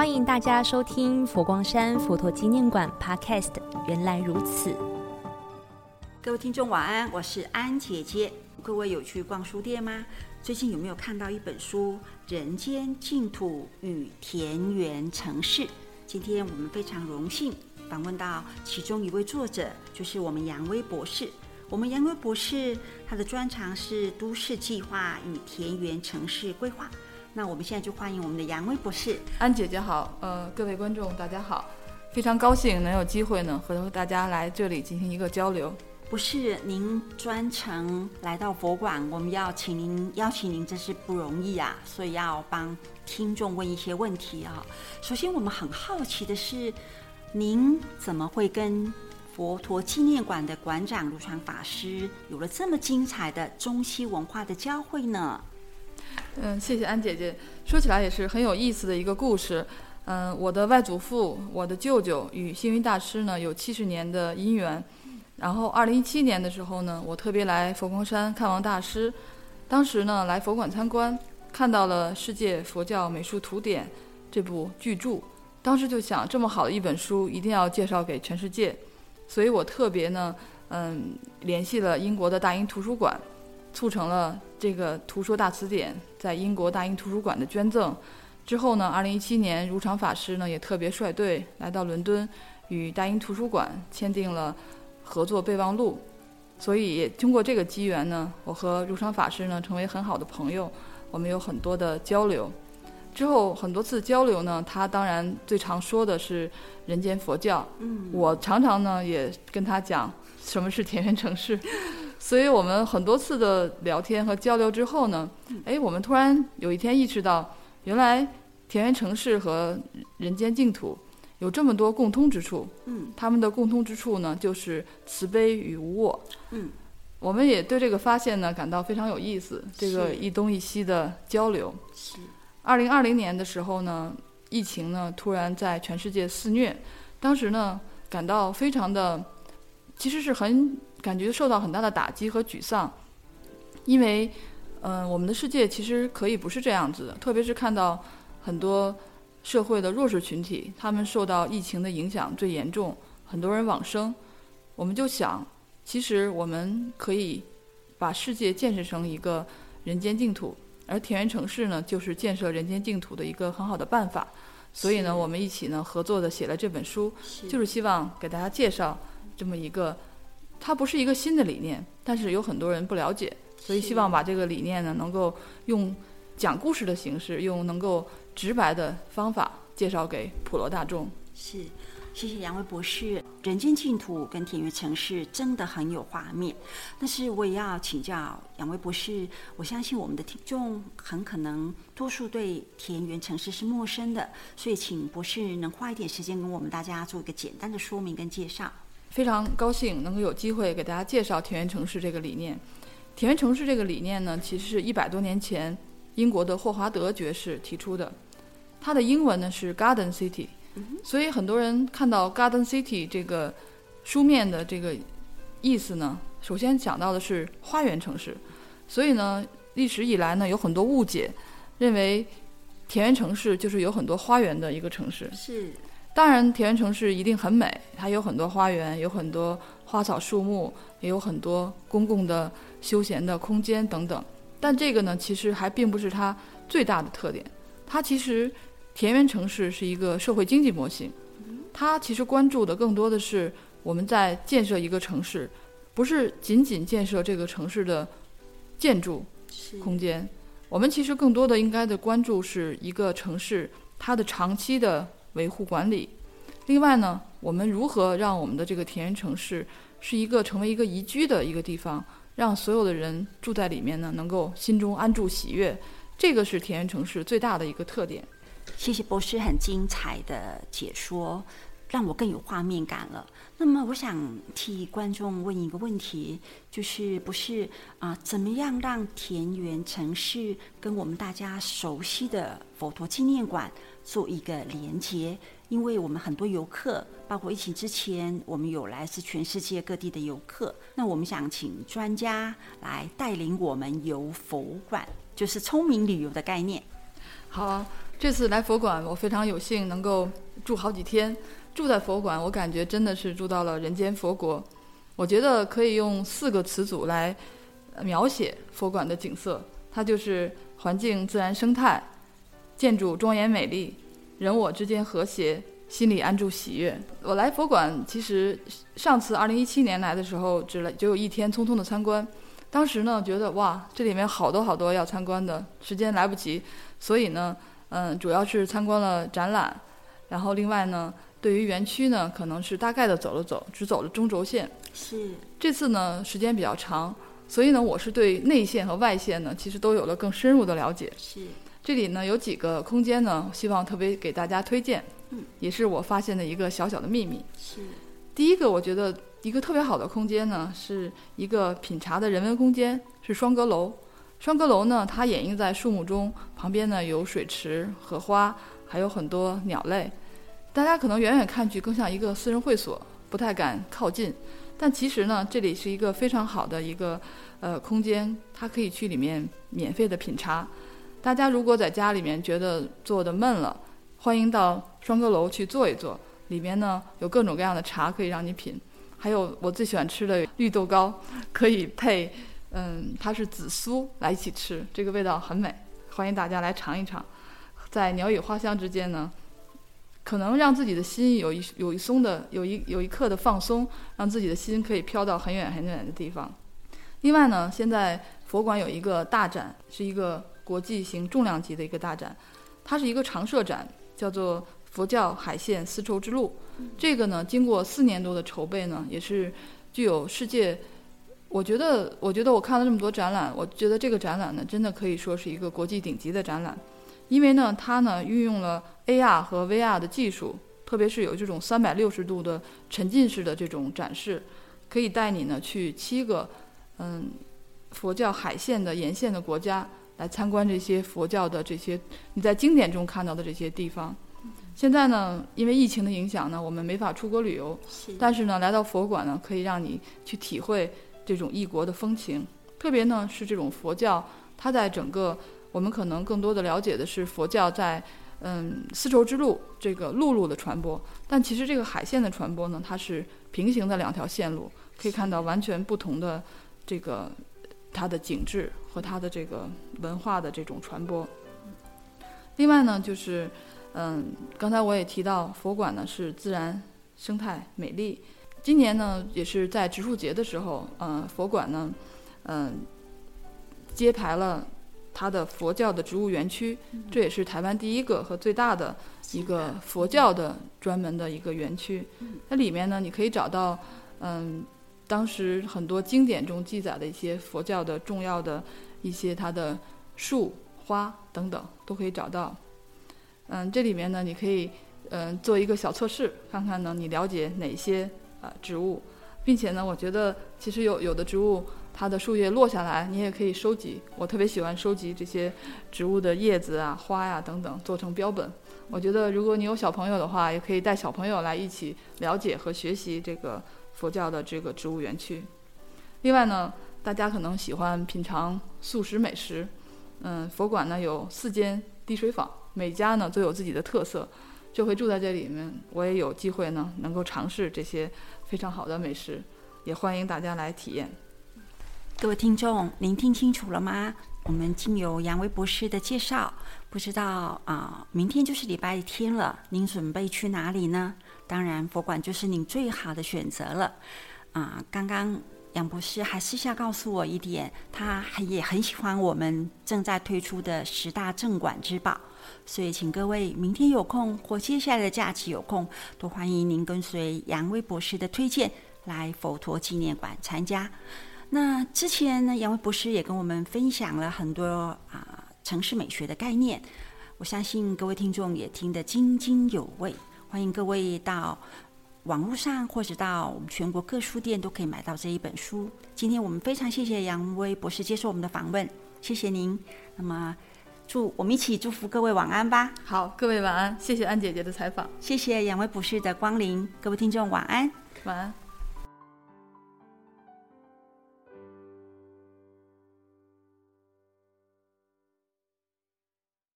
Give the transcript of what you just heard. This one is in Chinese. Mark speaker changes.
Speaker 1: 欢迎大家收听佛光山佛陀纪念馆 Podcast。原来如此，
Speaker 2: 各位听众晚安，我是安姐姐。各位有去逛书店吗？最近有没有看到一本书《人间净土与田园城市》？今天我们非常荣幸访问到其中一位作者，就是我们杨威博士。我们杨威博士他的专长是都市计划与田园城市规划。那我们现在就欢迎我们的杨威博士。
Speaker 3: 安姐姐好，呃，各位观众大家好，非常高兴能有机会呢和大家来这里进行一个交流。
Speaker 2: 不是您专程来到佛馆，我们要请您邀请您，真是不容易啊，所以要帮听众问一些问题啊。首先，我们很好奇的是，您怎么会跟佛陀纪念馆的馆长卢传法师有了这么精彩的中西文化的交汇呢？
Speaker 3: 嗯，谢谢安姐姐。说起来也是很有意思的一个故事。嗯，我的外祖父、我的舅舅与星云大师呢有七十年的姻缘。然后，二零一七年的时候呢，我特别来佛光山看望大师。当时呢，来佛馆参观，看到了《世界佛教美术图典》这部巨著。当时就想，这么好的一本书，一定要介绍给全世界。所以我特别呢，嗯，联系了英国的大英图书馆，促成了这个《图说大辞典》在英国大英图书馆的捐赠。之后呢，二零一七年，如常法师呢也特别率队来到伦敦，与大英图书馆签订了。合作备忘录，所以通过这个机缘呢，我和如常法师呢成为很好的朋友，我们有很多的交流。之后很多次交流呢，他当然最常说的是人间佛教。
Speaker 2: 嗯，
Speaker 3: 我常常呢也跟他讲什么是田园城市。所以我们很多次的聊天和交流之后呢，哎，我们突然有一天意识到，原来田园城市和人间净土。有这么多共通之处，
Speaker 2: 嗯，
Speaker 3: 他们的共通之处呢，就是慈悲与无我，
Speaker 2: 嗯，
Speaker 3: 我们也对这个发现呢感到非常有意思。这个一东一西的交流，
Speaker 2: 是。
Speaker 3: 二零二零年的时候呢，疫情呢突然在全世界肆虐，当时呢感到非常的，其实是很感觉受到很大的打击和沮丧，因为，嗯，我们的世界其实可以不是这样子的，特别是看到很多。社会的弱势群体，他们受到疫情的影响最严重，很多人往生。我们就想，其实我们可以把世界建设成一个人间净土，而田园城市呢，就是建设人间净土的一个很好的办法。所以呢，我们一起呢合作的写了这本书，就是希望给大家介绍这么一个，它不是一个新的理念，但是有很多人不了解，所以希望把这个理念呢能够用讲故事的形式，用能够。直白的方法介绍给普罗大众。
Speaker 2: 是，谢谢杨威博士。人间净土跟田园城市真的很有画面。但是我也要请教杨威博士，我相信我们的听众很可能多数对田园城市是陌生的，所以请博士能花一点时间跟我们大家做一个简单的说明跟介绍。
Speaker 3: 非常高兴能够有机会给大家介绍田园城市这个理念。田园城市这个理念呢，其实是一百多年前。英国的霍华德爵士提出的，它的英文呢是 Garden City，所以很多人看到 Garden City 这个书面的这个意思呢，首先想到的是花园城市，所以呢，历史以来呢有很多误解，认为田园城市就是有很多花园的一个城市。
Speaker 2: 是，
Speaker 3: 当然田园城市一定很美，它有很多花园，有很多花草树木，也有很多公共的休闲的空间等等。但这个呢，其实还并不是它最大的特点。它其实田园城市是一个社会经济模型，它其实关注的更多的是我们在建设一个城市，不是仅仅建设这个城市的建筑空间。我们其实更多的应该的关注是一个城市它的长期的维护管理。另外呢，我们如何让我们的这个田园城市是一个成为一个宜居的一个地方？让所有的人住在里面呢，能够心中安住喜悦，这个是田园城市最大的一个特点。
Speaker 2: 谢谢博士很精彩的解说，让我更有画面感了。那么，我想替观众问一个问题，就是不是啊？怎么样让田园城市跟我们大家熟悉的佛陀纪念馆做一个连接？因为我们很多游客，包括疫情之前，我们有来自全世界各地的游客。那我们想请专家来带领我们游佛馆，就是聪明旅游的概念。
Speaker 3: 好，这次来佛馆，我非常有幸能够住好几天。住在佛馆，我感觉真的是住到了人间佛国。我觉得可以用四个词组来描写佛馆的景色，它就是环境自然生态、建筑庄严美丽、人我之间和谐、心里安住喜悦。我来佛馆，其实上次二零一七年来的时候，只来只有一天匆匆的参观。当时呢，觉得哇，这里面好多好多要参观的，时间来不及，所以呢，嗯，主要是参观了展览，然后另外呢，对于园区呢，可能是大概的走了走，只走了中轴线。
Speaker 2: 是
Speaker 3: 这次呢，时间比较长，所以呢，我是对内线和外线呢，其实都有了更深入的了解。
Speaker 2: 是，
Speaker 3: 这里呢有几个空间呢，希望特别给大家推荐，
Speaker 2: 嗯，
Speaker 3: 也是我发现的一个小小的秘密。
Speaker 2: 是
Speaker 3: 第一个，我觉得一个特别好的空间呢，是一个品茶的人文空间，是双阁楼。双阁楼呢，它掩映在树木中，旁边呢有水池、荷花，还有很多鸟类。大家可能远远看去更像一个私人会所，不太敢靠近。但其实呢，这里是一个非常好的一个呃空间，它可以去里面免费的品茶。大家如果在家里面觉得坐的闷了，欢迎到双阁楼去坐一坐。里面呢有各种各样的茶可以让你品，还有我最喜欢吃的绿豆糕，可以配嗯它是紫苏来一起吃，这个味道很美，欢迎大家来尝一尝。在鸟语花香之间呢，可能让自己的心有一有一松的有一有一刻的放松，让自己的心可以飘到很远很远的地方。另外呢，现在佛馆有一个大展，是一个国际型重量级的一个大展，它是一个常设展，叫做。佛教海线丝绸之路，这个呢，经过四年多的筹备呢，也是具有世界。我觉得，我觉得我看了这么多展览，我觉得这个展览呢，真的可以说是一个国际顶级的展览，因为呢，它呢运用了 AR 和 VR 的技术，特别是有这种三百六十度的沉浸式的这种展示，可以带你呢去七个嗯佛教海线的沿线的国家来参观这些佛教的这些你在经典中看到的这些地方。现在呢，因为疫情的影响呢，我们没法出国旅游。但是呢，来到佛馆呢，可以让你去体会这种异国的风情。特别呢，是这种佛教，它在整个我们可能更多的了解的是佛教在嗯丝绸之路这个陆路的传播。但其实这个海线的传播呢，它是平行的两条线路，可以看到完全不同的这个它的景致和它的这个文化的这种传播。另外呢，就是。嗯，刚才我也提到，佛馆呢是自然生态美丽。今年呢，也是在植树节的时候，嗯，佛馆呢，嗯，揭牌了它的佛教的植物园区，这也是台湾第一个和最大的一个佛教的专门的一个园区。它里面呢，你可以找到，嗯，当时很多经典中记载的一些佛教的重要的一些它的树花等等，都可以找到。嗯，这里面呢，你可以嗯做一个小测试，看看呢你了解哪些啊植物，并且呢，我觉得其实有有的植物它的树叶落下来，你也可以收集。我特别喜欢收集这些植物的叶子啊、花呀等等，做成标本。我觉得如果你有小朋友的话，也可以带小朋友来一起了解和学习这个佛教的这个植物园区。另外呢，大家可能喜欢品尝素食美食，嗯，佛馆呢有四间滴水坊。每家呢都有自己的特色，这回住在这里面，我也有机会呢能够尝试这些非常好的美食，也欢迎大家来体验。
Speaker 2: 各位听众，您听清楚了吗？我们经由杨威博士的介绍，不知道啊，明天就是礼拜天了，您准备去哪里呢？当然，佛馆就是您最好的选择了。啊，刚刚杨博士还私下告诉我一点，他也很喜欢我们正在推出的十大镇馆之宝。所以，请各位明天有空或接下来的假期有空，都欢迎您跟随杨威博士的推荐来佛陀纪念馆参加。那之前呢，杨威博士也跟我们分享了很多啊城市美学的概念，我相信各位听众也听得津津有味。欢迎各位到网络上或者到我们全国各书店都可以买到这一本书。今天我们非常谢谢杨威博士接受我们的访问，谢谢您。那么。祝我们一起祝福各位晚安吧。
Speaker 3: 好，各位晚安，谢谢安姐姐的采访，
Speaker 2: 谢谢杨威博士的光临，各位听众晚安，
Speaker 3: 晚安。